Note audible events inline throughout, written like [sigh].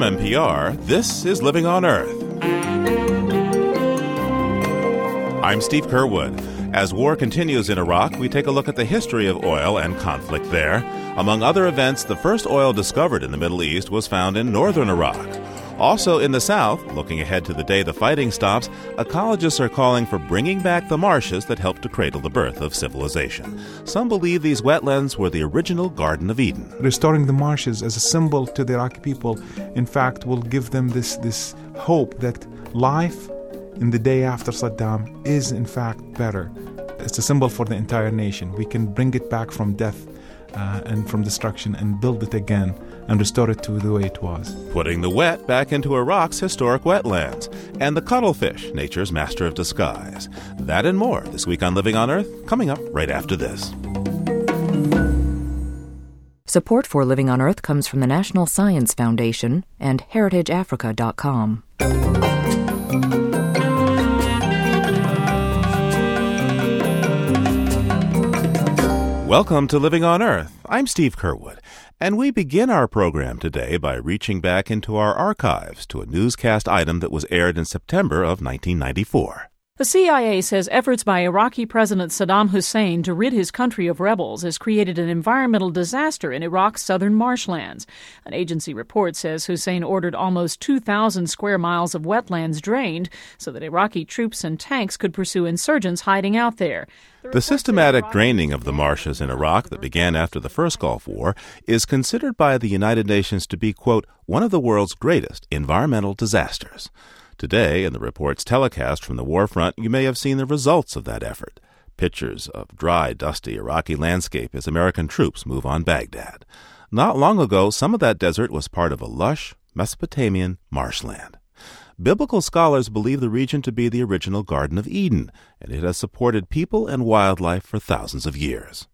From NPR, this is Living on Earth. I'm Steve Curwood. As war continues in Iraq, we take a look at the history of oil and conflict there. Among other events, the first oil discovered in the Middle East was found in northern Iraq. Also in the south, looking ahead to the day the fighting stops, ecologists are calling for bringing back the marshes that helped to cradle the birth of civilization. Some believe these wetlands were the original Garden of Eden. Restoring the marshes as a symbol to the Iraqi people, in fact, will give them this, this hope that life in the day after Saddam is, in fact, better. It's a symbol for the entire nation. We can bring it back from death uh, and from destruction and build it again and restore it to the way it was. Putting the wet back into Iraq's historic wetlands and the cuttlefish, nature's master of disguise. That and more this week on Living on Earth, coming up right after this. Support for Living on Earth comes from the National Science Foundation and HeritageAfrica.com. Welcome to Living on Earth. I'm Steve Curwood, and we begin our program today by reaching back into our archives to a newscast item that was aired in September of 1994. The CIA says efforts by Iraqi President Saddam Hussein to rid his country of rebels has created an environmental disaster in Iraq's southern marshlands. An agency report says Hussein ordered almost 2,000 square miles of wetlands drained so that Iraqi troops and tanks could pursue insurgents hiding out there. The systematic draining of the marshes in Iraq that began after the first Gulf War is considered by the United Nations to be, quote, one of the world's greatest environmental disasters. Today, in the report's telecast from the war front, you may have seen the results of that effort. Pictures of dry, dusty Iraqi landscape as American troops move on Baghdad. Not long ago, some of that desert was part of a lush Mesopotamian marshland. Biblical scholars believe the region to be the original Garden of Eden, and it has supported people and wildlife for thousands of years.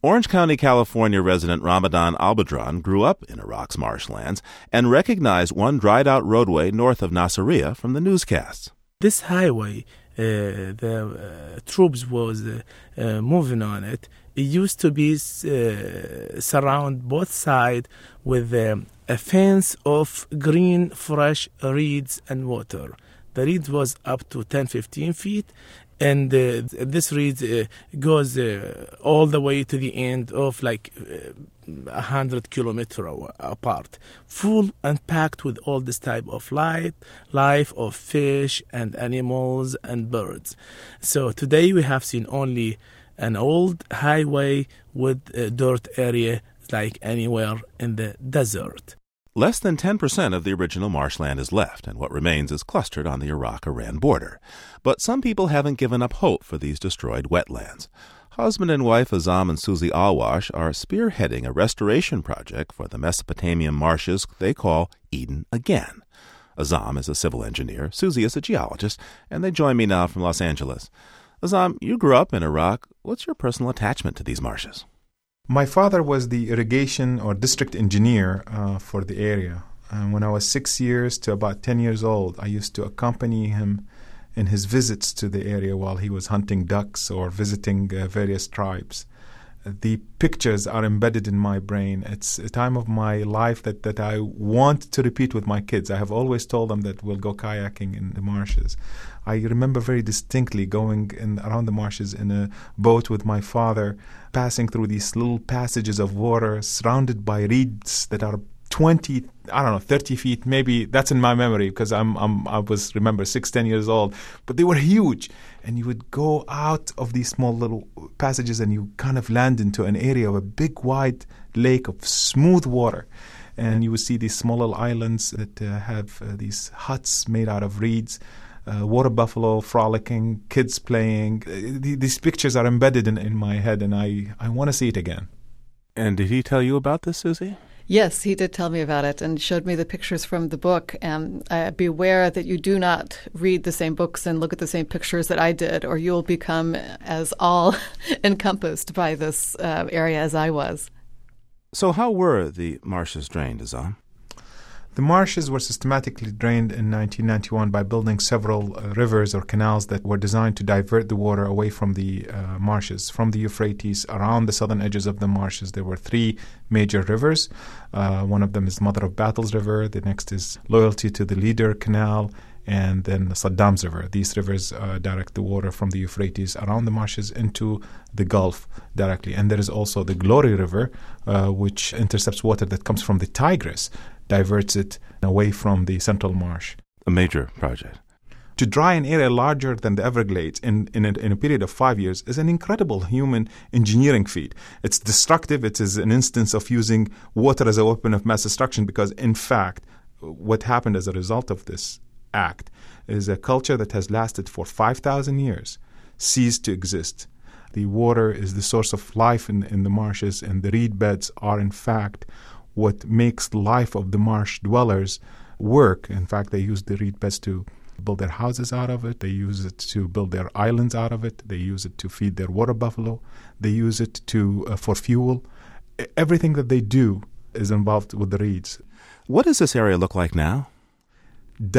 Orange County, California resident Ramadan Albadran grew up in Iraq's marshlands and recognized one dried out roadway north of Nasiriyah from the newscasts. This highway, uh, the uh, troops was uh, moving on it. It used to be uh, surround both sides with um, a fence of green, fresh reeds and water. The reeds was up to 10, 15 feet, and uh, this reed uh, goes uh, all the way to the end of like uh, a hundred kilometer apart, full and packed with all this type of light, life of fish and animals and birds. So today we have seen only an old highway with a dirt area like anywhere in the desert. Less than 10% of the original marshland is left, and what remains is clustered on the Iraq Iran border. But some people haven't given up hope for these destroyed wetlands. Husband and wife Azam and Susie Alwash are spearheading a restoration project for the Mesopotamian marshes they call Eden Again. Azam is a civil engineer, Susie is a geologist, and they join me now from Los Angeles. Azam, you grew up in Iraq. What's your personal attachment to these marshes? My father was the irrigation or district engineer uh, for the area. And when I was six years to about 10 years old, I used to accompany him in his visits to the area while he was hunting ducks or visiting uh, various tribes. The pictures are embedded in my brain. It's a time of my life that, that I want to repeat with my kids. I have always told them that we'll go kayaking in the marshes. I remember very distinctly going in, around the marshes in a boat with my father, passing through these little passages of water surrounded by reeds that are 20 i don't know 30 feet. Maybe that's in my memory because i'm, I'm i was remember 6 10 years old. But they were huge. And you would go out of these small little passages and you kind of land into an area of a big wide lake of smooth water. And you would see these small little islands that uh, have uh, these huts made out of reeds uh, water buffalo frolicking, kids playing. Uh, these pictures are embedded in, in my head, and I, I want to see it again. And did he tell you about this, Susie? Yes, he did tell me about it and showed me the pictures from the book. And uh, beware that you do not read the same books and look at the same pictures that I did, or you'll become as all [laughs] encompassed by this uh, area as I was. So, how were the marshes drained, Azam? The marshes were systematically drained in 1991 by building several uh, rivers or canals that were designed to divert the water away from the uh, marshes. From the Euphrates, around the southern edges of the marshes, there were three major rivers. Uh, one of them is Mother of Battles River, the next is Loyalty to the Leader Canal, and then Saddam's River. These rivers uh, direct the water from the Euphrates around the marshes into the Gulf directly. And there is also the Glory River, uh, which intercepts water that comes from the Tigris diverts it away from the central marsh. A major project. To dry an area larger than the Everglades in, in, a, in a period of five years is an incredible human engineering feat. It's destructive. It is an instance of using water as a weapon of mass destruction because, in fact, what happened as a result of this act is a culture that has lasted for 5,000 years ceased to exist. The water is the source of life in, in the marshes, and the reed beds are, in fact, what makes the life of the marsh dwellers work. In fact, they use the reed beds to build their houses out of it. They use it to build their islands out of it. They use it to feed their water buffalo. They use it to uh, for fuel. Everything that they do is involved with the reeds. What does this area look like now?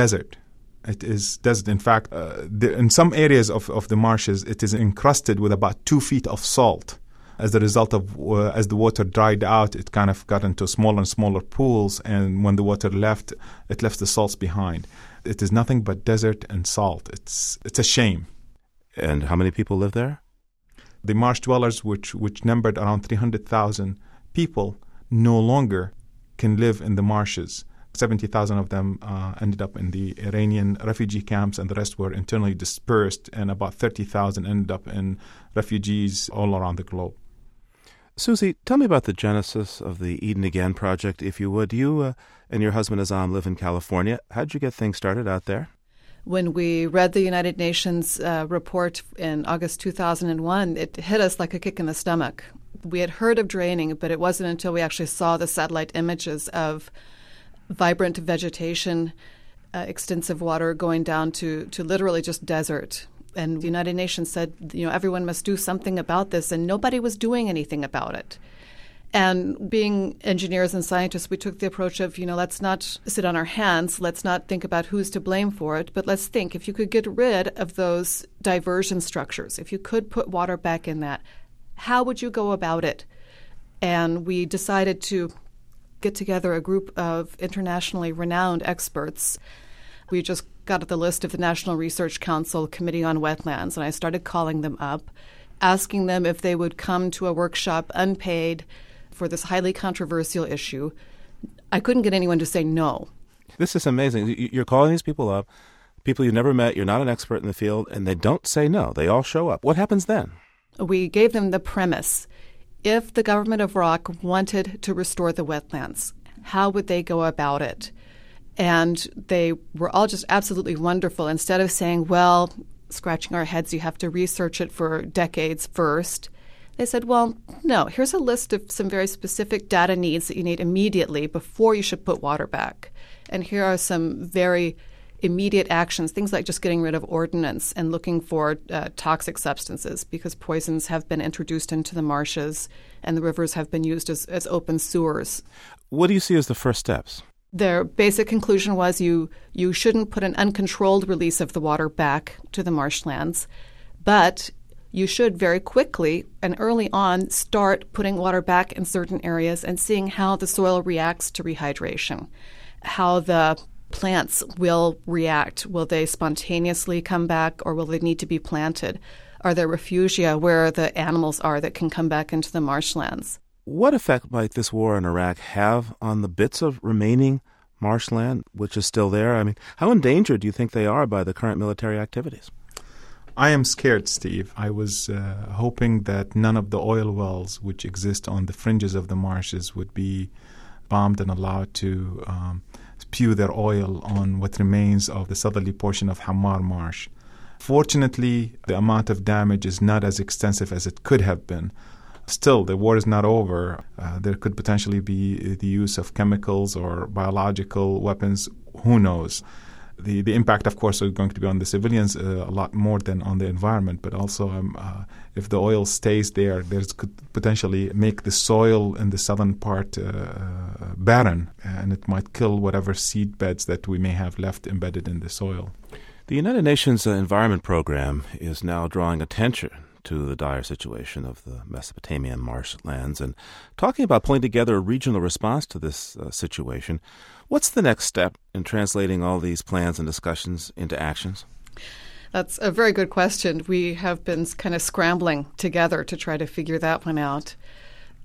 Desert. It is desert. In fact, uh, the, in some areas of, of the marshes, it is encrusted with about two feet of salt as a result of uh, as the water dried out, it kind of got into smaller and smaller pools, and when the water left, it left the salts behind. It is nothing but desert and salt. It's it's a shame. And how many people live there? The marsh dwellers, which which numbered around three hundred thousand people, no longer can live in the marshes. 70,000 of them uh, ended up in the Iranian refugee camps, and the rest were internally dispersed, and about 30,000 ended up in refugees all around the globe. Susie, tell me about the genesis of the Eden Again project, if you would. You uh, and your husband Azam live in California. How'd you get things started out there? When we read the United Nations uh, report in August 2001, it hit us like a kick in the stomach. We had heard of draining, but it wasn't until we actually saw the satellite images of vibrant vegetation, uh, extensive water going down to, to literally just desert and the United Nations said, you know, everyone must do something about this, and nobody was doing anything about it. And being engineers and scientists, we took the approach of, you know, let's not sit on our hands, let's not think about who's to blame for it, but let's think if you could get rid of those diversion structures, if you could put water back in that, how would you go about it? And we decided to get together a group of internationally renowned experts. We just got the list of the National Research Council Committee on Wetlands, and I started calling them up, asking them if they would come to a workshop unpaid for this highly controversial issue. I couldn't get anyone to say no. This is amazing. You're calling these people up, people you've never met, you're not an expert in the field, and they don't say no. They all show up. What happens then? We gave them the premise. If the government of Iraq wanted to restore the wetlands, how would they go about it? And they were all just absolutely wonderful. Instead of saying, well, scratching our heads, you have to research it for decades first, they said, well, no, here's a list of some very specific data needs that you need immediately before you should put water back. And here are some very immediate actions, things like just getting rid of ordnance and looking for uh, toxic substances because poisons have been introduced into the marshes and the rivers have been used as, as open sewers. What do you see as the first steps? Their basic conclusion was you you shouldn't put an uncontrolled release of the water back to the marshlands, but you should very quickly and early on start putting water back in certain areas and seeing how the soil reacts to rehydration, how the plants will react. Will they spontaneously come back or will they need to be planted? Are there refugia where the animals are that can come back into the marshlands? What effect might this war in Iraq have on the bits of remaining marshland which is still there? I mean, how endangered do you think they are by the current military activities? I am scared, Steve. I was uh, hoping that none of the oil wells which exist on the fringes of the marshes would be bombed and allowed to um, spew their oil on what remains of the southerly portion of Hammar Marsh. Fortunately, the amount of damage is not as extensive as it could have been. Still, the war is not over. Uh, there could potentially be the use of chemicals or biological weapons. Who knows? The, the impact, of course, is going to be on the civilians uh, a lot more than on the environment. But also, um, uh, if the oil stays there, there's could potentially make the soil in the southern part uh, uh, barren and it might kill whatever seed beds that we may have left embedded in the soil. The United Nations uh, Environment Program is now drawing attention to the dire situation of the Mesopotamian marshlands and talking about pulling together a regional response to this uh, situation. What's the next step in translating all these plans and discussions into actions? That's a very good question. We have been kind of scrambling together to try to figure that one out.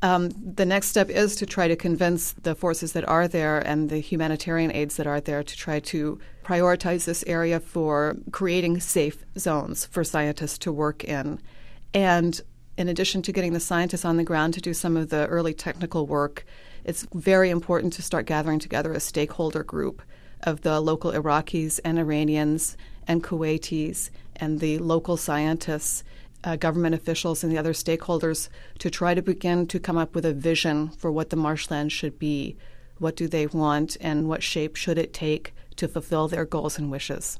Um, the next step is to try to convince the forces that are there and the humanitarian aids that are there to try to prioritize this area for creating safe zones for scientists to work in. And in addition to getting the scientists on the ground to do some of the early technical work, it's very important to start gathering together a stakeholder group of the local Iraqis and Iranians and Kuwaitis and the local scientists, uh, government officials, and the other stakeholders to try to begin to come up with a vision for what the marshland should be. What do they want, and what shape should it take to fulfill their goals and wishes?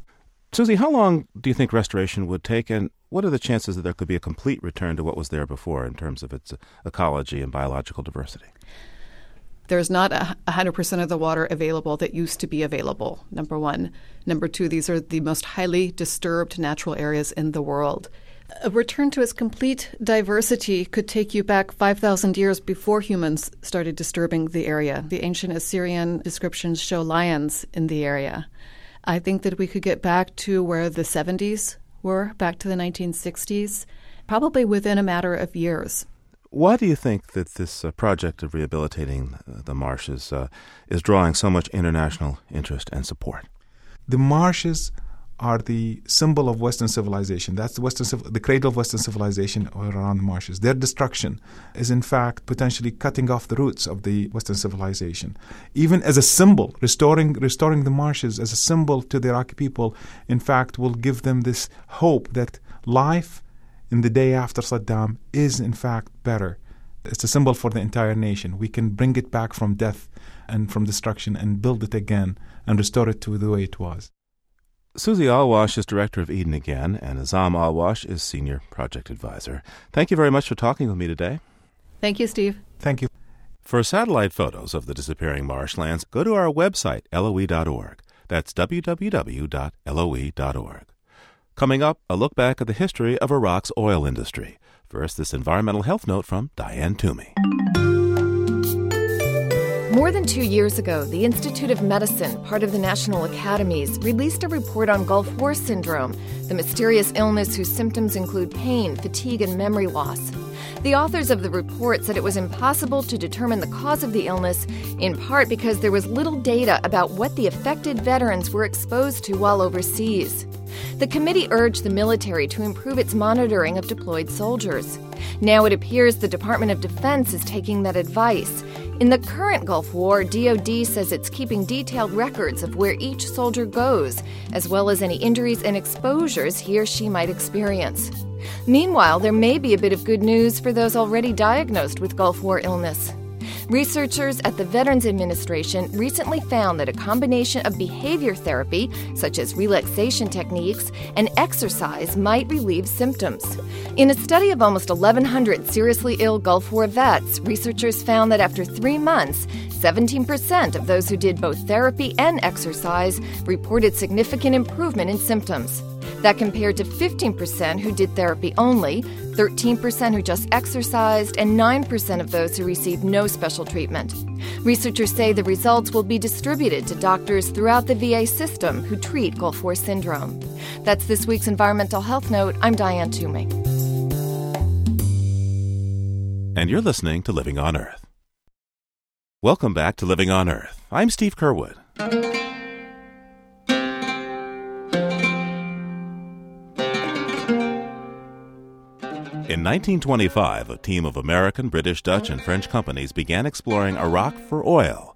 Susie, how long do you think restoration would take, and what are the chances that there could be a complete return to what was there before in terms of its ecology and biological diversity? There's not a 100% of the water available that used to be available, number one. Number two, these are the most highly disturbed natural areas in the world. A return to its complete diversity could take you back 5,000 years before humans started disturbing the area. The ancient Assyrian descriptions show lions in the area. I think that we could get back to where the 70s were, back to the 1960s, probably within a matter of years. Why do you think that this uh, project of rehabilitating the marshes uh, is drawing so much international interest and support? The marshes are the symbol of Western civilization. That's the Western, the cradle of Western civilization around the marshes. Their destruction is, in fact, potentially cutting off the roots of the Western civilization. Even as a symbol, restoring restoring the marshes as a symbol to the Iraqi people, in fact, will give them this hope that life in the day after Saddam is in fact better. It's a symbol for the entire nation. We can bring it back from death and from destruction and build it again and restore it to the way it was. Susie Alwash is director of Eden Again, and Azam Alwash is senior project advisor. Thank you very much for talking with me today. Thank you, Steve. Thank you. For satellite photos of the disappearing marshlands, go to our website, loe.org. That's www.loe.org. Coming up, a look back at the history of Iraq's oil industry. First, this environmental health note from Diane Toomey. More than two years ago, the Institute of Medicine, part of the National Academies, released a report on Gulf War syndrome, the mysterious illness whose symptoms include pain, fatigue, and memory loss. The authors of the report said it was impossible to determine the cause of the illness, in part because there was little data about what the affected veterans were exposed to while overseas. The committee urged the military to improve its monitoring of deployed soldiers. Now it appears the Department of Defense is taking that advice. In the current Gulf War, DoD says it's keeping detailed records of where each soldier goes, as well as any injuries and exposures he or she might experience. Meanwhile, there may be a bit of good news for those already diagnosed with Gulf War illness. Researchers at the Veterans Administration recently found that a combination of behavior therapy, such as relaxation techniques, and exercise might relieve symptoms. In a study of almost 1,100 seriously ill Gulf War vets, researchers found that after three months, 17% of those who did both therapy and exercise reported significant improvement in symptoms. That compared to 15% who did therapy only, 13% who just exercised, and 9% of those who received no special treatment. Researchers say the results will be distributed to doctors throughout the VA system who treat Gulf War syndrome. That's this week's Environmental Health Note. I'm Diane Toomey. And you're listening to Living on Earth. Welcome back to Living on Earth. I'm Steve Curwood. In 1925, a team of American, British, Dutch, and French companies began exploring Iraq for oil.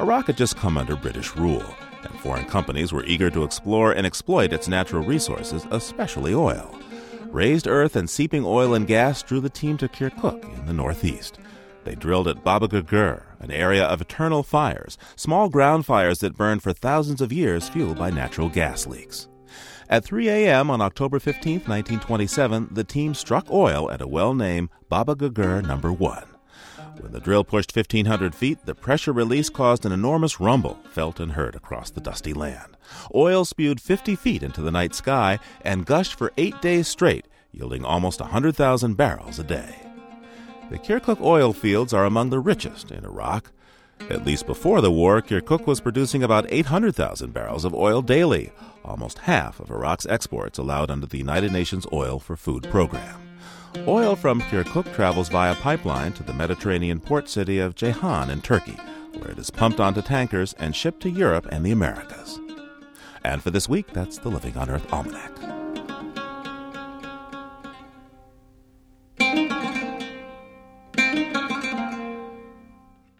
Iraq had just come under British rule, and foreign companies were eager to explore and exploit its natural resources, especially oil. Raised earth and seeping oil and gas drew the team to Kirkuk in the northeast. They drilled at Baba Gurgur, an area of eternal fires, small ground fires that burned for thousands of years fueled by natural gas leaks. At 3 a.m. on October 15, 1927, the team struck oil at a well named Baba Gurgur Number 1. When the drill pushed 1,500 feet, the pressure release caused an enormous rumble felt and heard across the dusty land. Oil spewed 50 feet into the night sky and gushed for eight days straight, yielding almost 100,000 barrels a day. The Kirkuk oil fields are among the richest in Iraq. At least before the war, Kirkuk was producing about 800,000 barrels of oil daily, almost half of Iraq's exports allowed under the United Nations Oil for Food program. Oil from Kirkuk travels via pipeline to the Mediterranean port city of Ceyhan in Turkey, where it is pumped onto tankers and shipped to Europe and the Americas. And for this week, that's the Living on Earth Almanac.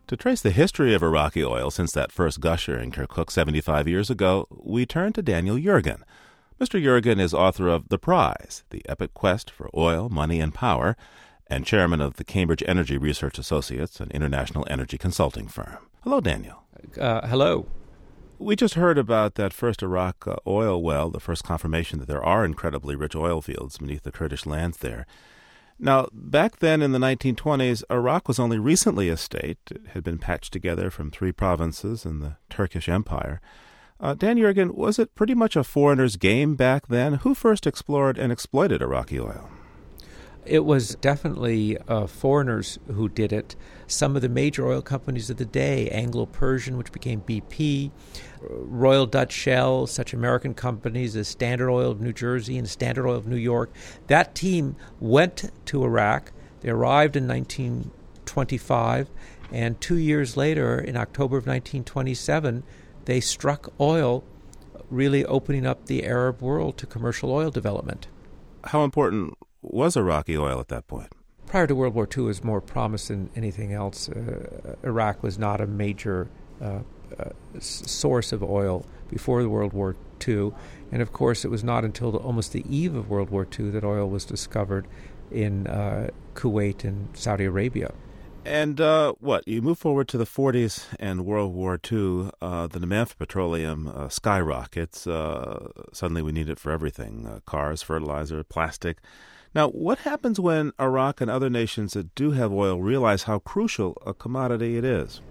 To trace the history of Iraqi oil since that first gusher in Kirkuk 75 years ago, we turn to Daniel Yergin. Mr. Yergin is author of The Prize, The Epic Quest for Oil, Money, and Power, and chairman of the Cambridge Energy Research Associates, an international energy consulting firm. Hello, Daniel. Uh, hello. We just heard about that first Iraq uh, oil well, the first confirmation that there are incredibly rich oil fields beneath the Kurdish lands there. Now, back then in the 1920s, Iraq was only recently a state. It had been patched together from three provinces in the Turkish Empire. Uh, Dan Yergin, was it pretty much a foreigner's game back then? Who first explored and exploited Iraqi oil? It was definitely uh, foreigners who did it. Some of the major oil companies of the day, Anglo Persian, which became BP, Royal Dutch Shell, such American companies as Standard Oil of New Jersey and Standard Oil of New York, that team went to Iraq. They arrived in 1925, and two years later, in October of 1927, they struck oil, really opening up the Arab world to commercial oil development. How important was Iraqi oil at that point? Prior to World War II, was more promised than anything else. Uh, Iraq was not a major uh, uh, source of oil before the World War II, and of course, it was not until the, almost the eve of World War II that oil was discovered in uh, Kuwait and Saudi Arabia. And uh, what you move forward to the 40s and World War II, uh, the demand for petroleum skyrockets. Suddenly, we need it for everything: cars, fertilizer, plastic. Now, what happens when Iraq and other nations that do have oil realize how crucial a commodity it is?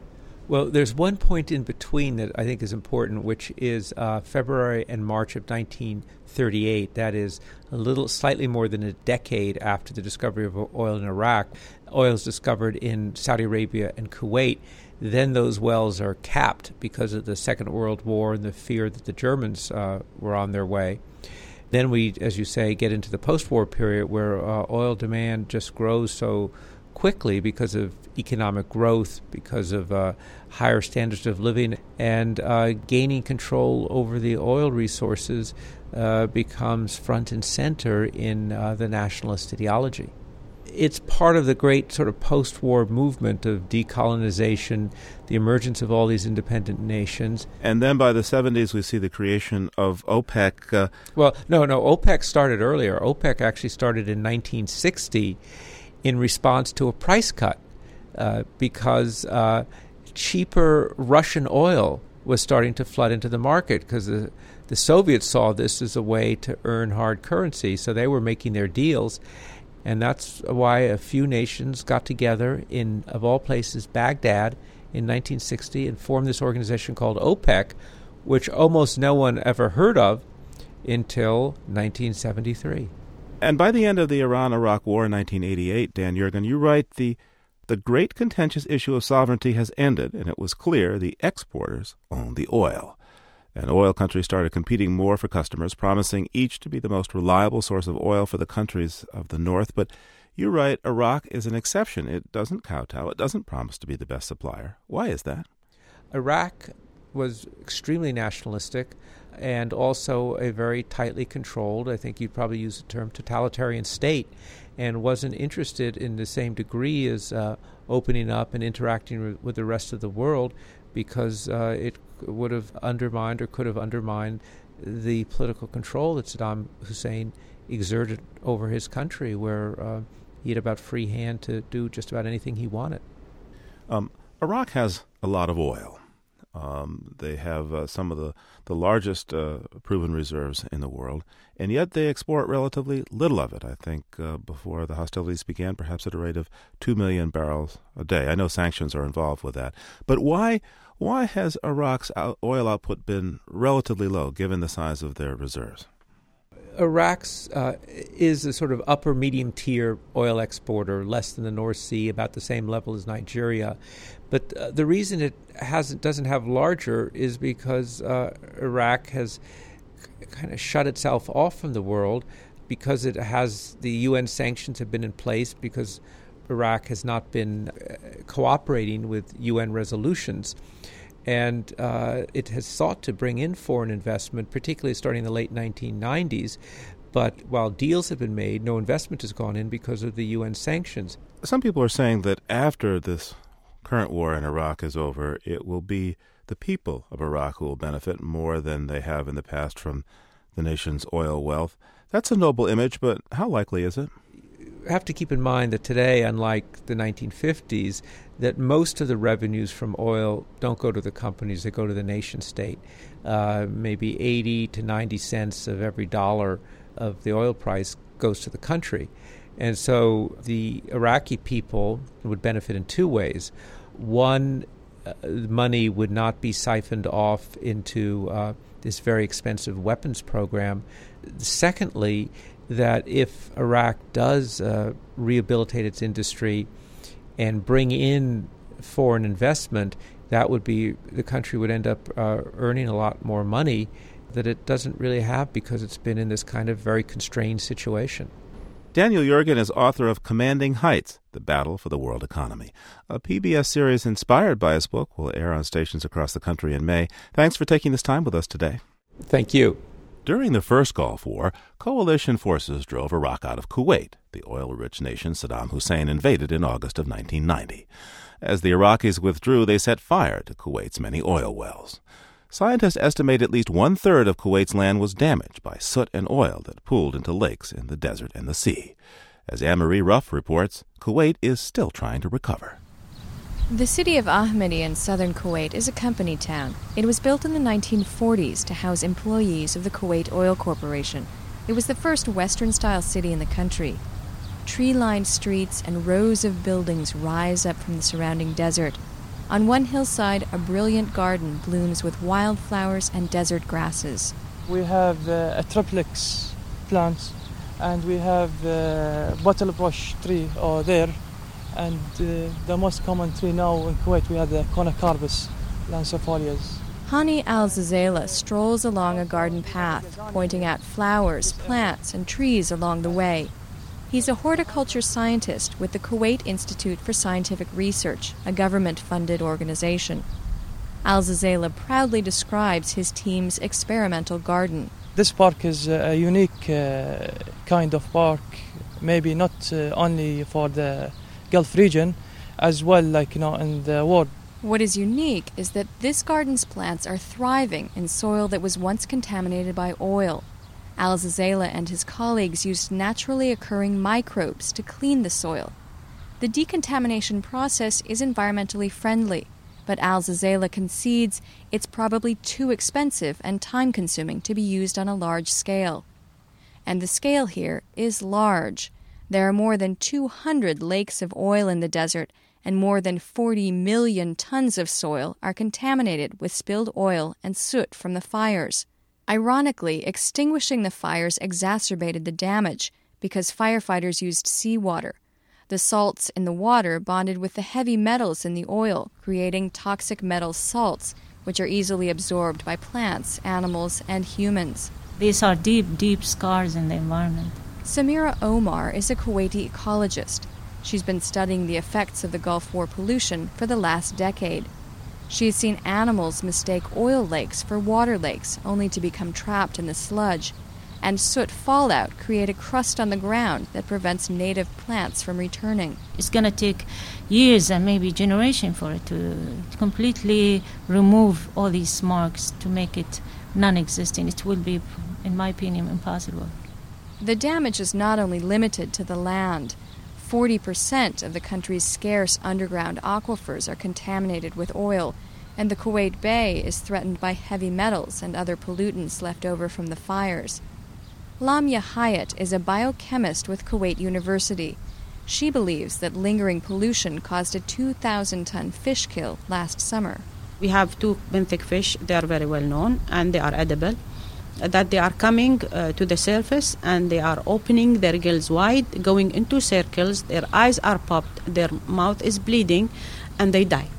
Well, there's one point in between that I think is important, which is uh, February and March of 1938. That is a little, slightly more than a decade after the discovery of oil in Iraq. Oil is discovered in Saudi Arabia and Kuwait. Then those wells are capped because of the Second World War and the fear that the Germans uh, were on their way. Then we, as you say, get into the post war period where uh, oil demand just grows so quickly because of economic growth, because of uh, higher standards of living, and uh, gaining control over the oil resources uh, becomes front and center in uh, the nationalist ideology. It's part of the great sort of post war movement of decolonization, the emergence of all these independent nations. And then by the 70s, we see the creation of OPEC. Uh, well, no, no, OPEC started earlier. OPEC actually started in 1960 in response to a price cut uh, because uh, cheaper Russian oil was starting to flood into the market because the, the Soviets saw this as a way to earn hard currency. So they were making their deals. And that's why a few nations got together in, of all places, Baghdad in 1960 and formed this organization called OPEC, which almost no one ever heard of until 1973. And by the end of the Iran Iraq War in 1988, Dan Yergin, you write the the great contentious issue of sovereignty has ended, and it was clear the exporters owned the oil. And oil countries started competing more for customers, promising each to be the most reliable source of oil for the countries of the North. But you're right, Iraq is an exception. It doesn't kowtow, it doesn't promise to be the best supplier. Why is that? Iraq was extremely nationalistic and also a very tightly controlled, I think you'd probably use the term totalitarian state, and wasn't interested in the same degree as uh, opening up and interacting with the rest of the world because uh, it would have undermined or could have undermined the political control that Saddam Hussein exerted over his country, where uh, he had about free hand to do just about anything he wanted. Um, Iraq has a lot of oil. Um, they have uh, some of the, the largest uh, proven reserves in the world, and yet they export relatively little of it. I think uh, before the hostilities began, perhaps at a rate of 2 million barrels a day. I know sanctions are involved with that. But why, why has Iraq's oil output been relatively low given the size of their reserves? Iraq's uh, is a sort of upper medium tier oil exporter, less than the North Sea, about the same level as Nigeria. But uh, the reason it hasn't doesn't have larger is because uh, Iraq has c- kind of shut itself off from the world because it has the UN sanctions have been in place because Iraq has not been uh, cooperating with UN resolutions and uh, it has sought to bring in foreign investment, particularly starting in the late 1990s. But while deals have been made, no investment has gone in because of the UN sanctions. Some people are saying that after this current war in Iraq is over, it will be the people of Iraq who will benefit more than they have in the past from the nation's oil wealth. That's a noble image, but how likely is it? Have to keep in mind that today, unlike the 1950s, that most of the revenues from oil don't go to the companies; they go to the nation state. Uh, maybe 80 to 90 cents of every dollar of the oil price goes to the country, and so the Iraqi people would benefit in two ways. One, uh, money would not be siphoned off into uh, this very expensive weapons program. Secondly, that if Iraq does uh, rehabilitate its industry and bring in foreign investment, that would be the country would end up uh, earning a lot more money that it doesn't really have because it's been in this kind of very constrained situation. Daniel Yergin is author of Commanding Heights The Battle for the World Economy. A PBS series inspired by his book will air on stations across the country in May. Thanks for taking this time with us today. Thank you. During the first Gulf War, coalition forces drove Iraq out of Kuwait, the oil rich nation Saddam Hussein invaded in August of 1990. As the Iraqis withdrew, they set fire to Kuwait's many oil wells. Scientists estimate at least one third of Kuwait's land was damaged by soot and oil that pooled into lakes in the desert and the sea. As Marie Ruff reports, Kuwait is still trying to recover. The city of Ahmadi in southern Kuwait is a company town. It was built in the 1940s to house employees of the Kuwait Oil Corporation. It was the first Western style city in the country. Tree lined streets and rows of buildings rise up from the surrounding desert. On one hillside, a brilliant garden blooms with wildflowers and desert grasses. We have uh, a triplex plant and we have a bottle brush tree uh, there and uh, the most common tree now in Kuwait we have the Conocarpus lancifolius. Hani Al Zazela strolls along a garden path, pointing out flowers, plants, and trees along the way. He's a horticulture scientist with the Kuwait Institute for Scientific Research, a government funded organization. Al Zazela proudly describes his team's experimental garden. This park is a unique uh, kind of park, maybe not uh, only for the Gulf region as well, like, you know, in the world. What is unique is that this garden's plants are thriving in soil that was once contaminated by oil. Al Zazela and his colleagues used naturally occurring microbes to clean the soil. The decontamination process is environmentally friendly, but Al Zazela concedes it's probably too expensive and time consuming to be used on a large scale. And the scale here is large. There are more than 200 lakes of oil in the desert, and more than 40 million tons of soil are contaminated with spilled oil and soot from the fires. Ironically, extinguishing the fires exacerbated the damage because firefighters used seawater. The salts in the water bonded with the heavy metals in the oil, creating toxic metal salts, which are easily absorbed by plants, animals, and humans. These are deep, deep scars in the environment. Samira Omar is a Kuwaiti ecologist. She's been studying the effects of the Gulf War pollution for the last decade. She has seen animals mistake oil lakes for water lakes only to become trapped in the sludge, and soot fallout create a crust on the ground that prevents native plants from returning. It's going to take years and maybe generation for it to completely remove all these marks to make it non-existent. It will be, in my opinion, impossible. The damage is not only limited to the land. 40% of the country's scarce underground aquifers are contaminated with oil, and the Kuwait Bay is threatened by heavy metals and other pollutants left over from the fires. Lamia Hayat is a biochemist with Kuwait University. She believes that lingering pollution caused a 2,000 ton fish kill last summer. We have two benthic fish, they are very well known and they are edible. That they are coming uh, to the surface and they are opening their gills wide, going into circles, their eyes are popped, their mouth is bleeding, and they die.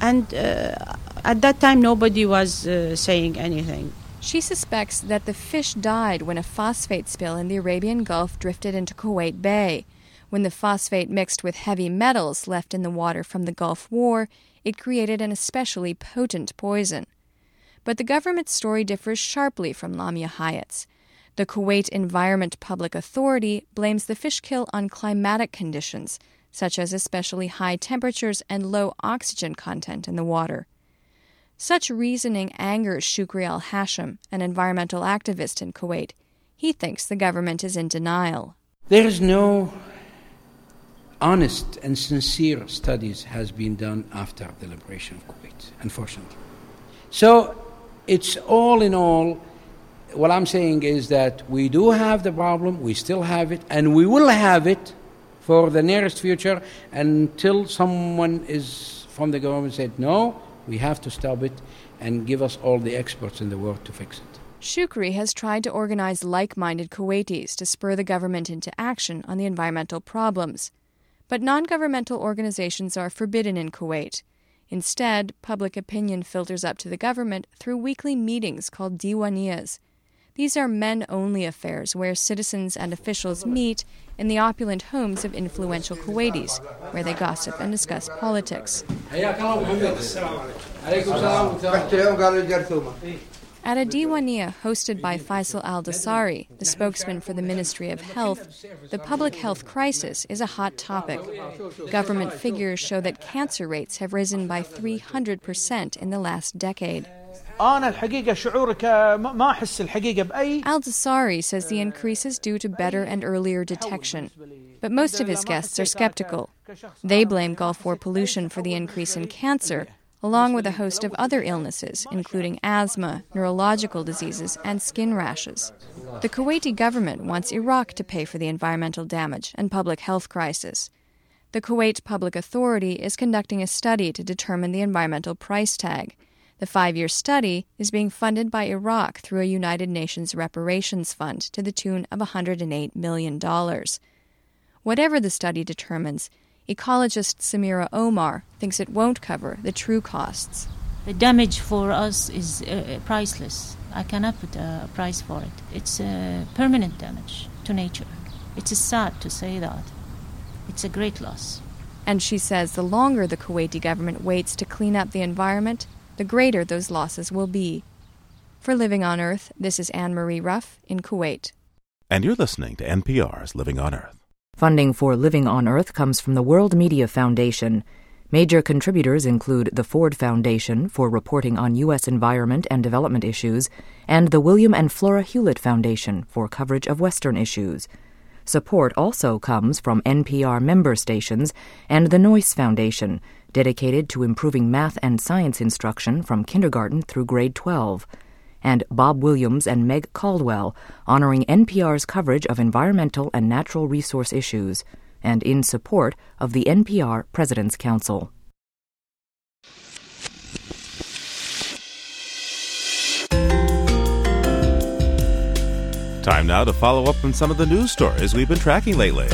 And uh, at that time, nobody was uh, saying anything. She suspects that the fish died when a phosphate spill in the Arabian Gulf drifted into Kuwait Bay. When the phosphate mixed with heavy metals left in the water from the Gulf War, it created an especially potent poison. But the government's story differs sharply from Lamia Hayat's. The Kuwait Environment Public Authority blames the fish kill on climatic conditions, such as especially high temperatures and low oxygen content in the water. Such reasoning angers Shukri al Hashim, an environmental activist in Kuwait. He thinks the government is in denial. There is no honest and sincere studies has been done after the liberation of Kuwait, unfortunately. So it's all in all, what I'm saying is that we do have the problem, we still have it, and we will have it for the nearest future until someone is from the government said, no, we have to stop it and give us all the experts in the world to fix it. Shukri has tried to organize like minded Kuwaitis to spur the government into action on the environmental problems. But non governmental organizations are forbidden in Kuwait. Instead, public opinion filters up to the government through weekly meetings called diwaniyas. These are men only affairs where citizens and officials meet in the opulent homes of influential Kuwaitis, where they gossip and discuss politics. At a Diwania hosted by Faisal al Dosari, the spokesman for the Ministry of Health, the public health crisis is a hot topic. Government figures show that cancer rates have risen by 300% in the last decade. Al Dosari says the increase is due to better and earlier detection. But most of his guests are skeptical. They blame Gulf War pollution for the increase in cancer, along with a host of other illnesses, including asthma, neurological diseases, and skin rashes. The Kuwaiti government wants Iraq to pay for the environmental damage and public health crisis. The Kuwait Public Authority is conducting a study to determine the environmental price tag. The five year study is being funded by Iraq through a United Nations reparations fund to the tune of $108 million. Whatever the study determines, Ecologist Samira Omar thinks it won't cover the true costs. The damage for us is uh, priceless. I cannot put a price for it. It's a permanent damage to nature. It's sad to say that. It's a great loss. And she says the longer the Kuwaiti government waits to clean up the environment, the greater those losses will be. For Living on Earth, this is Anne Marie Ruff in Kuwait. And you're listening to NPR's Living on Earth. Funding for Living on Earth comes from the World Media Foundation. Major contributors include the Ford Foundation for reporting on U.S. environment and development issues, and the William and Flora Hewlett Foundation for coverage of Western issues. Support also comes from NPR member stations and the Noyce Foundation, dedicated to improving math and science instruction from kindergarten through grade 12 and Bob Williams and Meg Caldwell, honoring NPR's coverage of environmental and natural resource issues, and in support of the NPR President's Council. Time now to follow up on some of the news stories we've been tracking lately.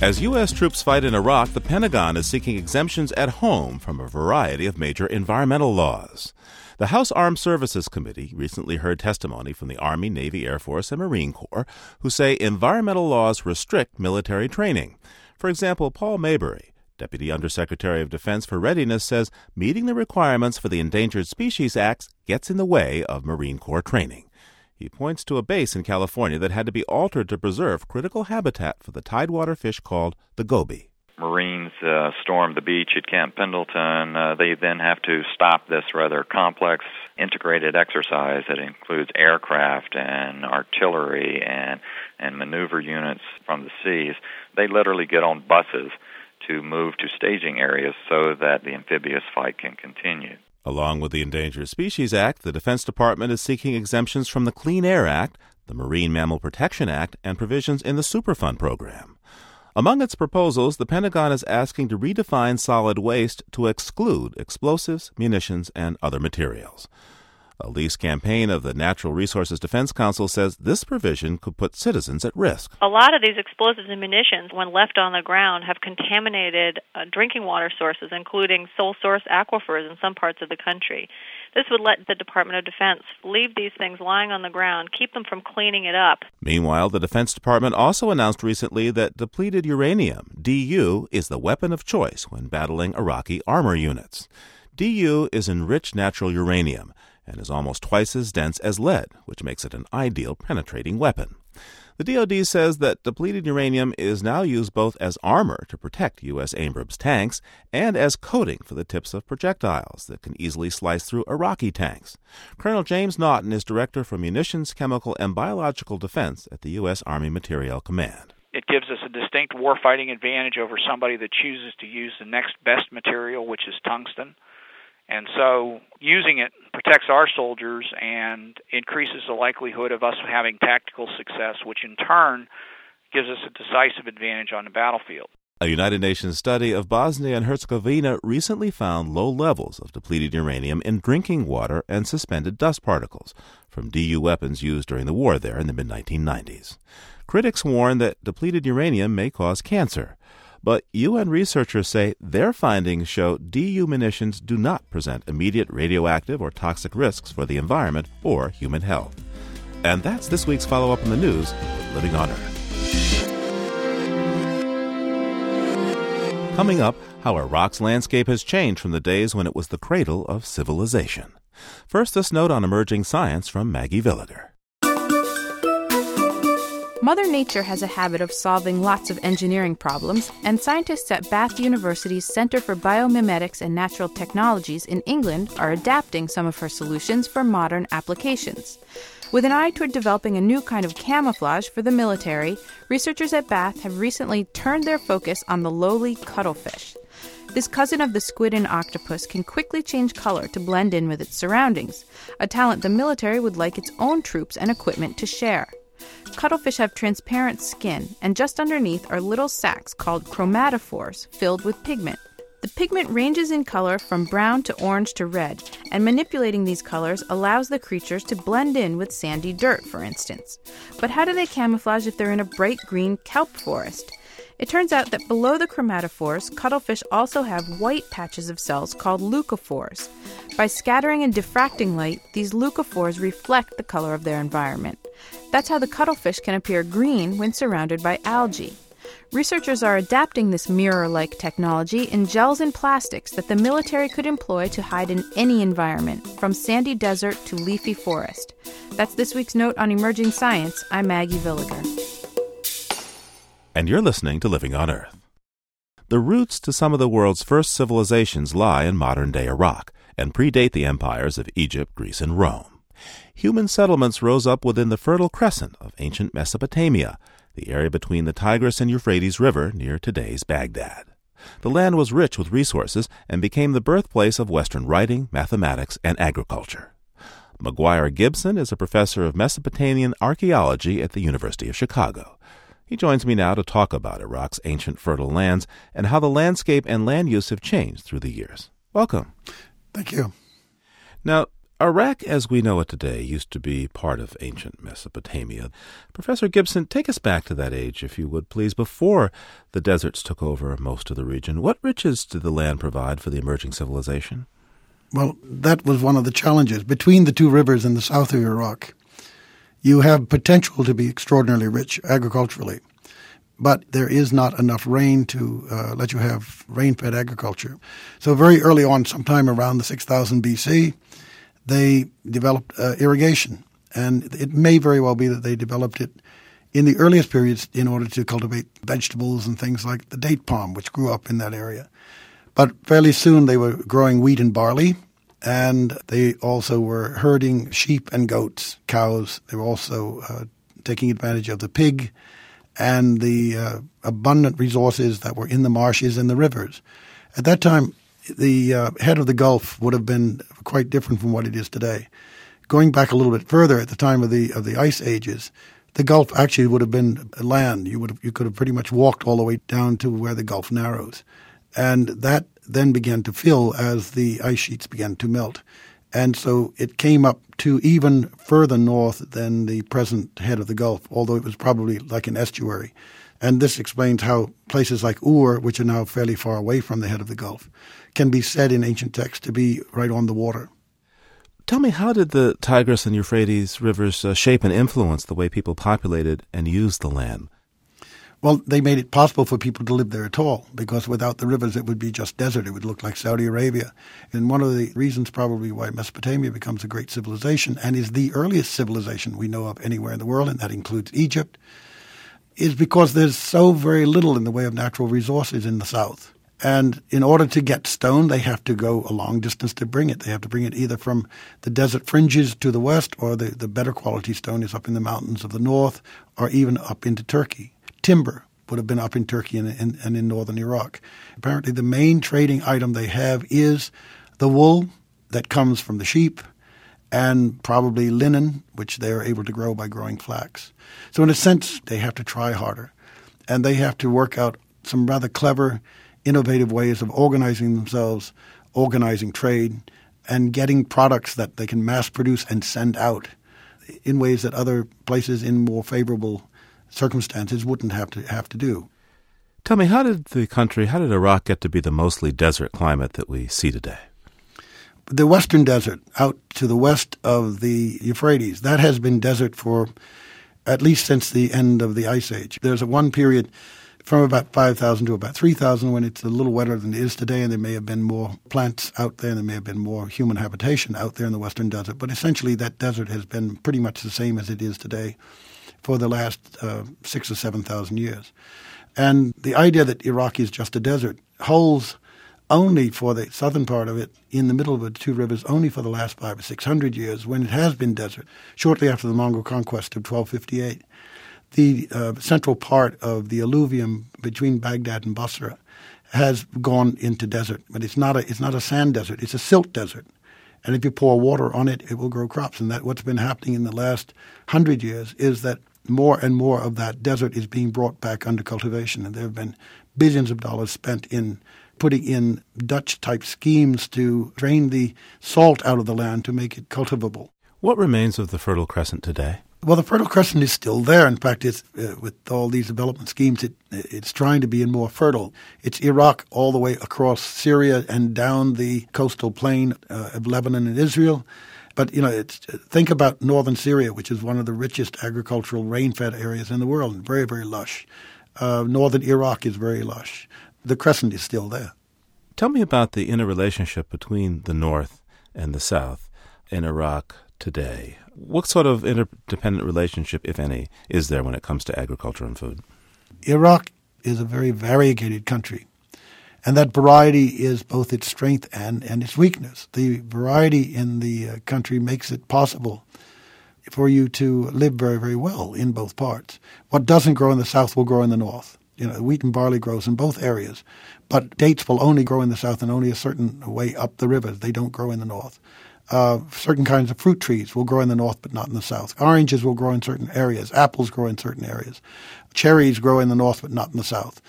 As U.S. troops fight in Iraq, the Pentagon is seeking exemptions at home from a variety of major environmental laws. The House Armed Services Committee recently heard testimony from the Army, Navy, Air Force, and Marine Corps who say environmental laws restrict military training. For example, Paul Mayberry, Deputy Undersecretary of Defense for Readiness, says meeting the requirements for the Endangered Species Act gets in the way of Marine Corps training. He points to a base in California that had to be altered to preserve critical habitat for the tidewater fish called the goby. Marines uh, storm the beach at Camp Pendleton. Uh, they then have to stop this rather complex integrated exercise that includes aircraft and artillery and and maneuver units from the seas. They literally get on buses to move to staging areas so that the amphibious fight can continue. Along with the Endangered Species Act, the Defense Department is seeking exemptions from the Clean Air Act, the Marine Mammal Protection Act, and provisions in the Superfund program. Among its proposals, the Pentagon is asking to redefine solid waste to exclude explosives, munitions, and other materials. A lease campaign of the Natural Resources Defense Council says this provision could put citizens at risk. A lot of these explosives and munitions, when left on the ground, have contaminated uh, drinking water sources, including sole source aquifers in some parts of the country. This would let the Department of Defense leave these things lying on the ground, keep them from cleaning it up. Meanwhile, the Defense Department also announced recently that depleted uranium, DU, is the weapon of choice when battling Iraqi armor units. DU is enriched natural uranium and is almost twice as dense as lead, which makes it an ideal penetrating weapon. The DoD says that depleted uranium is now used both as armor to protect U.S. Abrams tanks and as coating for the tips of projectiles that can easily slice through Iraqi tanks. Colonel James Naughton is Director for Munitions, Chemical, and Biological Defense at the U.S. Army Materiel Command. It gives us a distinct warfighting advantage over somebody that chooses to use the next best material, which is tungsten. And so using it protects our soldiers and increases the likelihood of us having tactical success, which in turn gives us a decisive advantage on the battlefield. A United Nations study of Bosnia and Herzegovina recently found low levels of depleted uranium in drinking water and suspended dust particles from DU weapons used during the war there in the mid 1990s. Critics warn that depleted uranium may cause cancer. But UN researchers say their findings show DU munitions do not present immediate radioactive or toxic risks for the environment or human health. And that's this week's follow up on the news with Living on Earth. Coming up, how Iraq's landscape has changed from the days when it was the cradle of civilization. First, this note on emerging science from Maggie Villiger. Mother Nature has a habit of solving lots of engineering problems, and scientists at Bath University's Center for Biomimetics and Natural Technologies in England are adapting some of her solutions for modern applications. With an eye toward developing a new kind of camouflage for the military, researchers at Bath have recently turned their focus on the lowly cuttlefish. This cousin of the squid and octopus can quickly change color to blend in with its surroundings, a talent the military would like its own troops and equipment to share. Cuttlefish have transparent skin, and just underneath are little sacs called chromatophores filled with pigment. The pigment ranges in color from brown to orange to red, and manipulating these colors allows the creatures to blend in with sandy dirt, for instance. But how do they camouflage if they're in a bright green kelp forest? It turns out that below the chromatophores, cuttlefish also have white patches of cells called leucophores. By scattering and diffracting light, these leucophores reflect the color of their environment. That's how the cuttlefish can appear green when surrounded by algae. Researchers are adapting this mirror like technology in gels and plastics that the military could employ to hide in any environment, from sandy desert to leafy forest. That's this week's note on emerging science. I'm Maggie Villiger and you're listening to Living on Earth. The roots to some of the world's first civilizations lie in modern day Iraq and predate the empires of Egypt, Greece, and Rome. Human settlements rose up within the Fertile Crescent of ancient Mesopotamia, the area between the Tigris and Euphrates River near today's Baghdad. The land was rich with resources and became the birthplace of Western writing, mathematics, and agriculture. McGuire Gibson is a professor of Mesopotamian archaeology at the University of Chicago. He joins me now to talk about Iraq's ancient fertile lands and how the landscape and land use have changed through the years. Welcome. Thank you. Now, Iraq, as we know it today, used to be part of ancient Mesopotamia. Professor Gibson, take us back to that age, if you would, please, before the deserts took over most of the region. What riches did the land provide for the emerging civilization? Well, that was one of the challenges. Between the two rivers in the south of Iraq, you have potential to be extraordinarily rich agriculturally, but there is not enough rain to uh, let you have rain fed agriculture. So, very early on, sometime around the 6000 BC, they developed uh, irrigation. And it may very well be that they developed it in the earliest periods in order to cultivate vegetables and things like the date palm, which grew up in that area. But fairly soon they were growing wheat and barley, and they also were herding sheep and goats, cows. They were also uh, taking advantage of the pig and the uh, abundant resources that were in the marshes and the rivers. At that time, the uh, head of the Gulf would have been quite different from what it is today. Going back a little bit further, at the time of the of the ice ages, the Gulf actually would have been land. You would have, you could have pretty much walked all the way down to where the Gulf narrows, and that then began to fill as the ice sheets began to melt, and so it came up to even further north than the present head of the Gulf, although it was probably like an estuary. And this explains how places like Ur, which are now fairly far away from the head of the Gulf, can be said in ancient texts to be right on the water. Tell me, how did the Tigris and Euphrates rivers uh, shape and influence the way people populated and used the land? Well, they made it possible for people to live there at all, because without the rivers, it would be just desert. It would look like Saudi Arabia. And one of the reasons, probably, why Mesopotamia becomes a great civilization and is the earliest civilization we know of anywhere in the world, and that includes Egypt, is because there's so very little in the way of natural resources in the south. And in order to get stone, they have to go a long distance to bring it. They have to bring it either from the desert fringes to the west, or the, the better quality stone is up in the mountains of the north, or even up into Turkey. Timber would have been up in Turkey and, and, and in northern Iraq. Apparently, the main trading item they have is the wool that comes from the sheep and probably linen, which they are able to grow by growing flax. So, in a sense, they have to try harder. And they have to work out some rather clever innovative ways of organizing themselves, organizing trade, and getting products that they can mass produce and send out in ways that other places in more favorable circumstances wouldn't have to have to do. Tell me, how did the country, how did Iraq get to be the mostly desert climate that we see today? The Western Desert, out to the west of the Euphrates, that has been desert for at least since the end of the Ice Age. There's a one period from about 5,000 to about 3,000 when it's a little wetter than it is today, and there may have been more plants out there, and there may have been more human habitation out there in the western desert. But essentially, that desert has been pretty much the same as it is today for the last uh, six or 7,000 years. And the idea that Iraq is just a desert holds only for the southern part of it, in the middle of the two rivers, only for the last five or six hundred years, when it has been desert, shortly after the Mongol conquest of 1258 the uh, central part of the alluvium between Baghdad and Basra has gone into desert, but it's not a it's not a sand desert; it's a silt desert. And if you pour water on it, it will grow crops. And that what's been happening in the last hundred years is that more and more of that desert is being brought back under cultivation, and there have been billions of dollars spent in putting in Dutch type schemes to drain the salt out of the land to make it cultivable. What remains of the Fertile Crescent today? Well, the Fertile Crescent is still there. In fact, it's uh, with all these development schemes, it, it's trying to be more fertile. It's Iraq all the way across Syria and down the coastal plain uh, of Lebanon and Israel. But you know, it's, think about northern Syria, which is one of the richest agricultural rain-fed areas in the world, and very, very lush. Uh, northern Iraq is very lush. The crescent is still there. Tell me about the interrelationship between the north and the south in Iraq today. What sort of interdependent relationship, if any, is there when it comes to agriculture and food? Iraq is a very variegated country. And that variety is both its strength and, and its weakness. The variety in the uh, country makes it possible for you to live very, very well in both parts. What doesn't grow in the south will grow in the north. You know, wheat and barley grows in both areas, but dates will only grow in the south and only a certain way up the river. They don't grow in the north. Uh, certain kinds of fruit trees will grow in the north but not in the south. Oranges will grow in certain areas. Apples grow in certain areas. Cherries grow in the north but not in the south.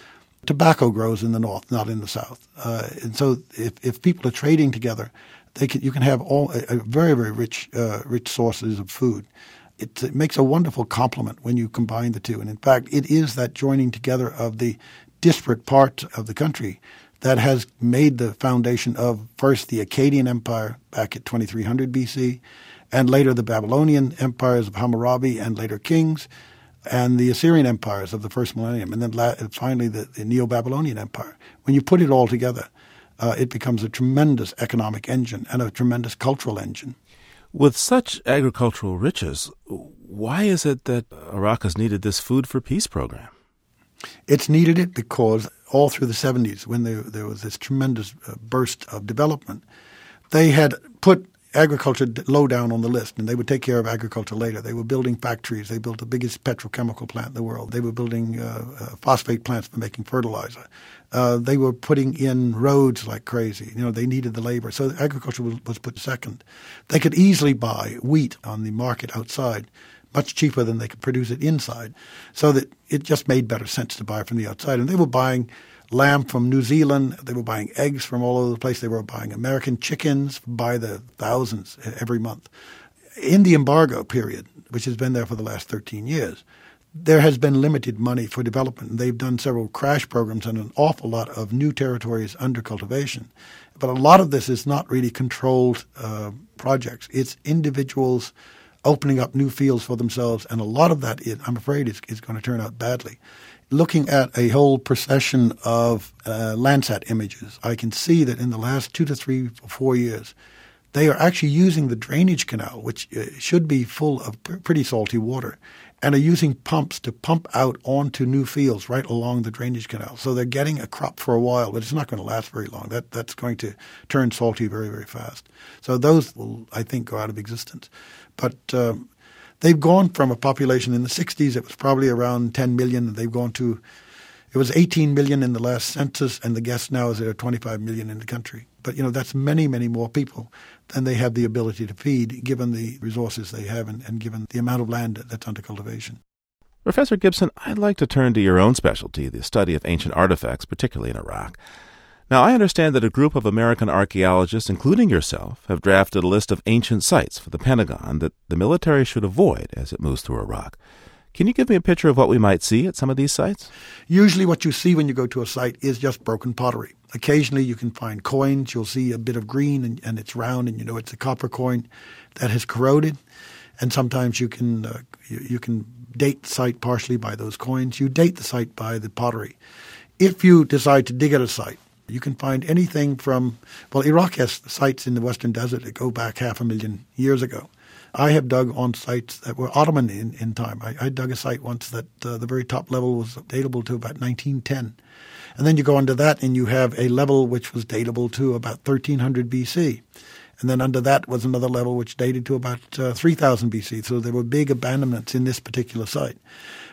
Tobacco grows in the north, not in the south. Uh, and so, if, if people are trading together, they can, you can have all a, a very very rich uh, rich sources of food. It, makes a wonderful complement when you combine the two. And in fact, it is that joining together of the disparate parts of the country that has made the foundation of first the Akkadian Empire back at 2300 BC, and later the Babylonian empires of Hammurabi and later kings, and the Assyrian empires of the first millennium, and then la- finally the, the Neo Babylonian Empire. When you put it all together, uh, it becomes a tremendous economic engine and a tremendous cultural engine. With such agricultural riches, why is it that Iraq has needed this food for peace program? It's needed it because all through the 70s, when there, there was this tremendous uh, burst of development, they had put agriculture low down on the list, and they would take care of agriculture later. They were building factories. They built the biggest petrochemical plant in the world. They were building uh, uh, phosphate plants for making fertilizer. Uh, they were putting in roads like crazy. You know, they needed the labor. So agriculture was, was put second. They could easily buy wheat on the market outside much cheaper than they could produce it inside. So that it just made better sense to buy from the outside. And they were buying lamb from New Zealand. They were buying eggs from all over the place. They were buying American chickens by the thousands every month. In the embargo period, which has been there for the last 13 years, there has been limited money for development. They've done several crash programs and an awful lot of new territories under cultivation. But a lot of this is not really controlled uh, projects. It's individuals opening up new fields for themselves, and a lot of that, I'm afraid, is, is going to turn out badly looking at a whole procession of uh, Landsat images, I can see that in the last two to three or four years, they are actually using the drainage canal, which uh, should be full of pretty salty water, and are using pumps to pump out onto new fields right along the drainage canal. So they're getting a crop for a while, but it's not going to last very long. That that's going to turn salty very very fast. So those will, I think, go out of existence. But um, They've gone from a population in the 60s, it was probably around 10 million. They've gone to, it was 18 million in the last census, and the guess now is there are 25 million in the country. But, you know, that's many, many more people than they have the ability to feed, given the resources they have and, and given the amount of land that's under cultivation. Professor Gibson, I'd like to turn to your own specialty, the study of ancient artifacts, particularly in Iraq. Now, I understand that a group of American archaeologists, including yourself, have drafted a list of ancient sites for the Pentagon that the military should avoid as it moves through Iraq. Can you give me a picture of what we might see at some of these sites? Usually, what you see when you go to a site is just broken pottery. Occasionally, you can find coins. You'll see a bit of green and, and it's round, and you know it's a copper coin that has corroded. And sometimes you can uh, you, you can date the site partially by those coins. You date the site by the pottery. If you decide to dig at a site, you can find anything from, well, Iraq has sites in the Western Desert that go back half a million years ago. I have dug on sites that were Ottoman in, in time. I, I dug a site once that uh, the very top level was datable to about 1910. And then you go under that and you have a level which was datable to about 1300 BC. And then under that was another level which dated to about uh, 3000 BC. So there were big abandonments in this particular site.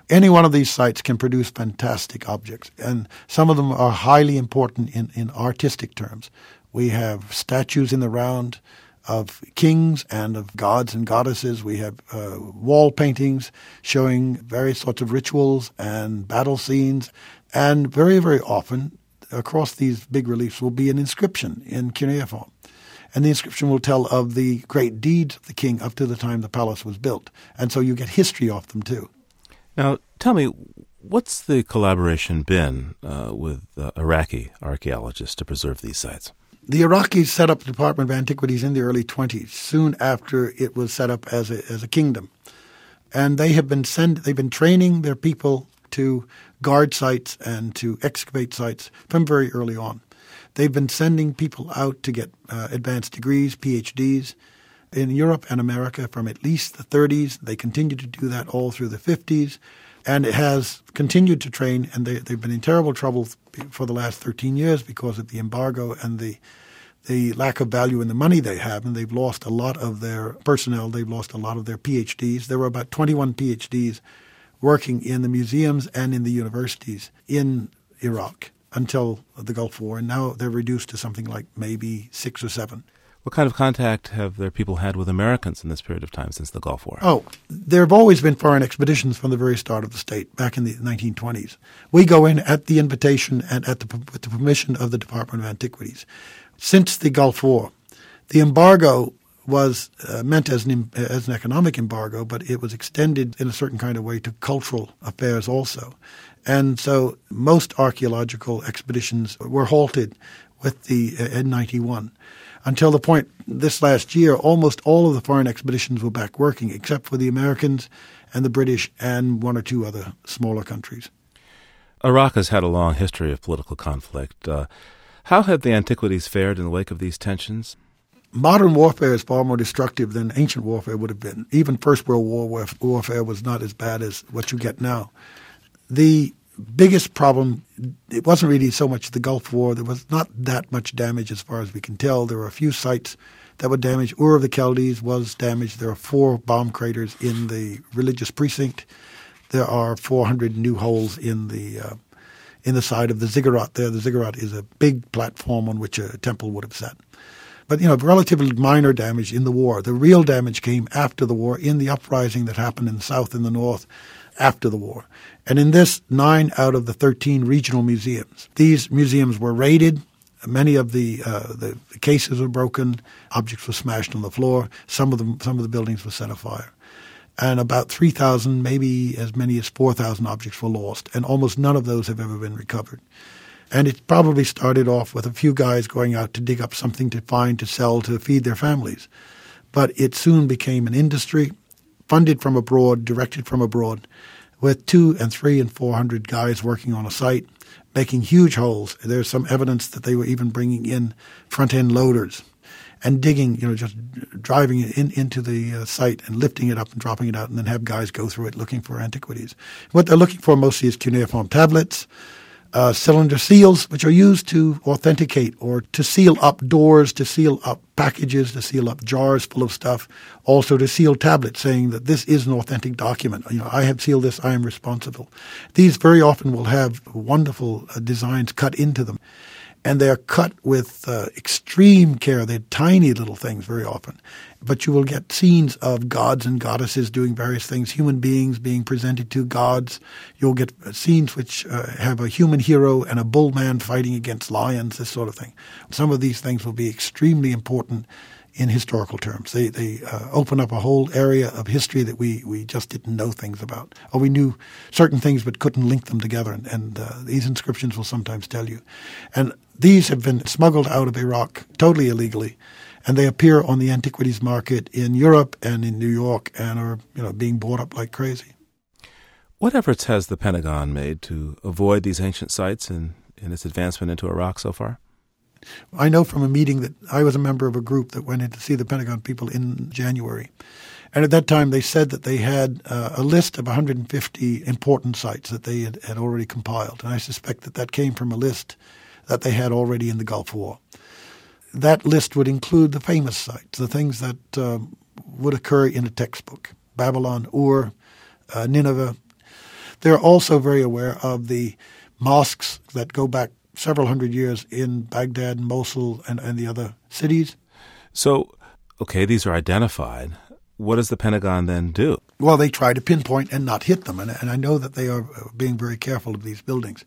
Any one of these sites can produce fantastic objects, and some of them are highly important in, in artistic terms. We have statues in the round of kings and of gods and goddesses. We have uh, wall paintings showing various sorts of rituals and battle scenes. And very, very often, across these big reliefs, will be an inscription in cuneiform. And the inscription will tell of the great deeds of the king up to the time the palace was built. And so you get history off them too. Now, tell me, what's the collaboration been uh, with uh, Iraqi archaeologists to preserve these sites? The Iraqis set up the Department of Antiquities in the early 20s, soon after it was set up as a, as a kingdom. And they have been send, they've been training their people to guard sites and to excavate sites from very early on. They've been sending people out to get uh, advanced degrees, PhDs, in Europe and America from at least the 30s. They continued to do that all through the 50s. And it has continued to train, and they, they've been in terrible trouble for the last 13 years because of the embargo and the the lack of value in the money they have, and they've lost a lot of their personnel. They've lost a lot of their PhDs. There were about 21 PhDs working in the museums and in the universities in Iraq until the Gulf War, and now they're reduced to something like maybe six or seven. What kind of contact have their people had with Americans in this period of time since the Gulf War? Oh, there have always been foreign expeditions from the very start of the state, back in the 1920s. We go in at the invitation and at the, with the permission of the Department of Antiquities. Since the Gulf War, the embargo was uh, meant as an, as an economic embargo, but it was extended in a certain kind of way to cultural affairs also. And so most archaeological expeditions were halted with the uh, N91 until the point this last year, almost all of the foreign expeditions were back working, except for the Americans and the British and one or two other smaller countries. Iraq has had a long history of political conflict. Uh, how have the antiquities fared in the wake of these tensions? Modern warfare is far more destructive than ancient warfare would have been. Even First World War warfare was not as bad as what you get now. The biggest problem, it wasn't really so much the Gulf War. There was not that much damage as far as we can tell. There were a few sites that were damaged. Ur of the Chaldees was damaged. There are four bomb craters in the religious precinct. There are 400 new holes in the uh, in the side of the ziggurat. There, the ziggurat is a big platform on which a temple would have sat. But you know, relatively minor damage in the war. The real damage came after the war in the uprising that happened in the south and the north after the war. And in this, nine out of the 13 regional museums. These museums were raided. Many of the, uh, the cases were broken. Objects were smashed on the floor. Some of the, some of the buildings were set afire. And about 3,000, maybe as many as 4,000 objects were lost. And almost none of those have ever been recovered. And it probably started off with a few guys going out to dig up something to find, to sell, to feed their families. But it soon became an industry, funded from abroad, directed from abroad, with two and three and four hundred guys working on a site, making huge holes. There's some evidence that they were even bringing in front end loaders and digging, you know, just driving it in, into the uh, site and lifting it up and dropping it out, and then have guys go through it looking for antiquities. What they're looking for mostly is cuneiform tablets, uh, cylinder seals, which are used to authenticate or to seal up doors, to seal up packages, to seal up jars full of stuff, also to seal tablets saying that this is an authentic document. You know, I have sealed this, I am responsible. These very often will have wonderful uh, designs cut into them and they're cut with uh, extreme care. They're tiny little things very often. But you will get scenes of gods and goddesses doing various things, human beings being presented to gods. You'll get scenes which uh, have a human hero and a bull man fighting against lions, this sort of thing. Some of these things will be extremely important in historical terms. They, they uh, open up a whole area of history that we, we just didn't know things about. Or we knew certain things but couldn't link them together. And, and uh, these inscriptions will sometimes tell you. And these have been smuggled out of Iraq totally illegally. And they appear on the antiquities market in Europe and in New York and are you know, being bought up like crazy. What efforts has the Pentagon made to avoid these ancient sites in, in its advancement into Iraq so far? I know from a meeting that I was a member of a group that went in to see the Pentagon people in January. And at that time, they said that they had uh, a list of 150 important sites that they had, had already compiled. And I suspect that that came from a list that they had already in the Gulf War. That list would include the famous sites, the things that um, would occur in a textbook Babylon, Ur, uh, Nineveh. They're also very aware of the mosques that go back several hundred years in Baghdad, Mosul, and, and the other cities. So, okay, these are identified. What does the Pentagon then do? Well, they try to pinpoint and not hit them, and, and I know that they are being very careful of these buildings.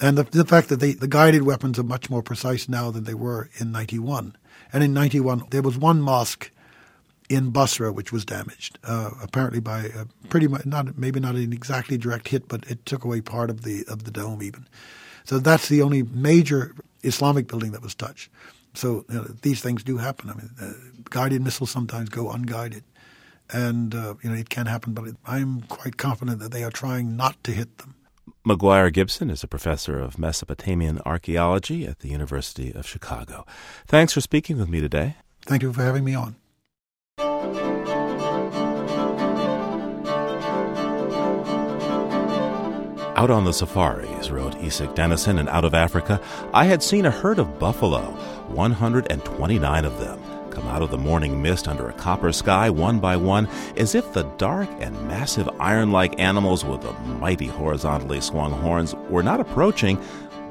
And the, the fact that they, the guided weapons are much more precise now than they were in 91. And in 91, there was one mosque in Basra which was damaged, uh, apparently by a pretty much, not maybe not an exactly direct hit, but it took away part of the of the dome even. So that's the only major Islamic building that was touched. So you know, these things do happen. I mean, uh, guided missiles sometimes go unguided, and uh, you know it can happen. But I'm quite confident that they are trying not to hit them. McGuire Gibson is a professor of Mesopotamian archaeology at the University of Chicago. Thanks for speaking with me today. Thank you for having me on. Out on the safaris, wrote Isak Dinesen, and out of Africa, I had seen a herd of buffalo, 129 of them, out of the morning mist under a copper sky one by one, as if the dark and massive iron like animals with the mighty horizontally swung horns were not approaching,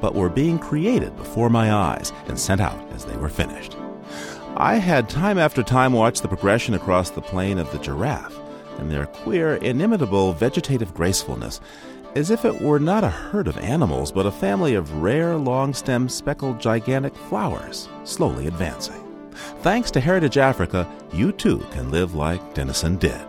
but were being created before my eyes and sent out as they were finished. I had time after time watched the progression across the plain of the giraffe and their queer, inimitable vegetative gracefulness as if it were not a herd of animals, but a family of rare, long stemmed, speckled, gigantic flowers, slowly advancing. Thanks to Heritage Africa, you too can live like Dinesen did.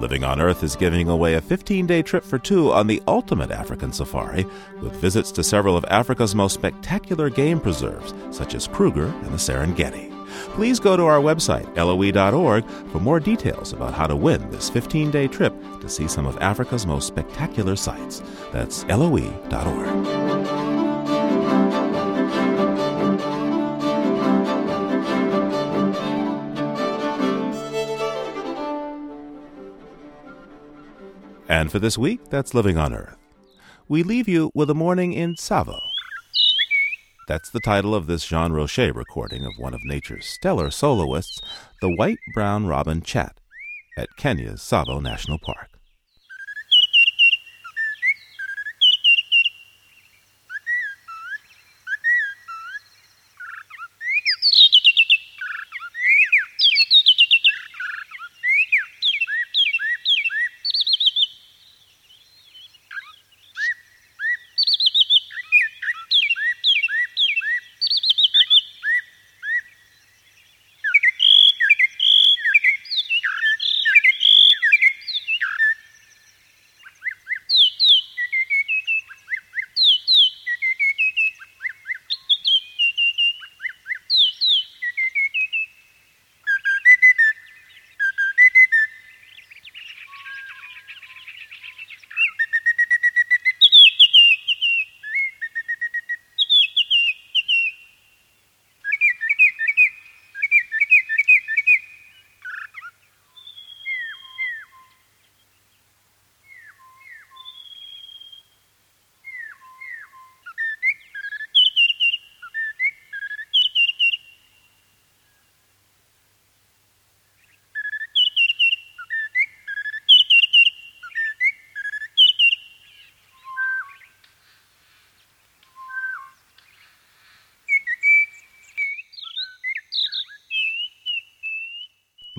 Living on Earth is giving away a 15 day trip for two on the ultimate African safari, with visits to several of Africa's most spectacular game preserves, such as Kruger and the Serengeti please go to our website, loe.org, for more details about how to win this 15 day trip to see some of Africa's most spectacular sites. That's loe.org. And for this week, that's Living on Earth. We leave you with a morning in Tsavo. That's the title of this Jean Roche recording of one of nature's stellar soloists, the white browed robin chat, at Kenya's Tsavo National Park.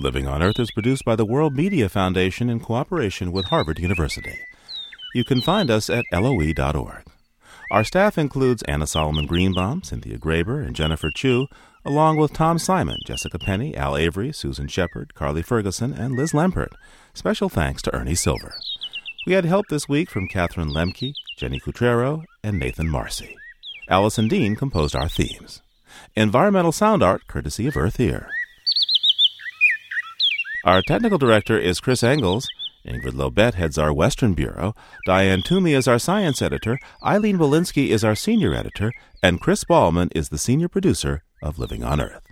Living on Earth is produced by the World Media Foundation in cooperation with Harvard University. You can find us at loe.org. Our staff includes Anna Solomon Greenbaum, Cynthia Graber, and Jennifer Chu, along with Tom Simon, Jessica Penny, Al Avery, Susan Shepard, Carly Ferguson, and Liz Lempert. Special thanks to Ernie Silver. We had help this week from Catherine Lemke, Jenny Cutrero, and Nathan Marcy. Allison Dean composed our themes. Environmental sound art courtesy of Earth Ear. Our technical director is Chris Engels. Ingrid Lobet heads our Western Bureau. Diane Toomey is our science editor. Eileen Bolinsky is our senior editor. And Chris Ballman is the senior producer of Living on Earth.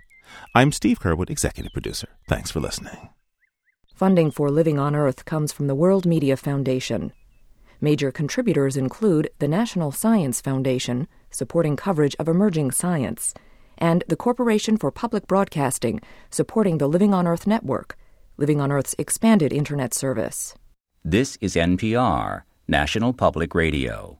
I'm Steve Curwood, executive producer. Thanks for listening. Funding for Living on Earth comes from the World Media Foundation. Major contributors include the National Science Foundation, supporting coverage of emerging science, and the Corporation for Public Broadcasting, supporting the Living on Earth network Living on Earth's expanded Internet service. This is NPR, National Public Radio.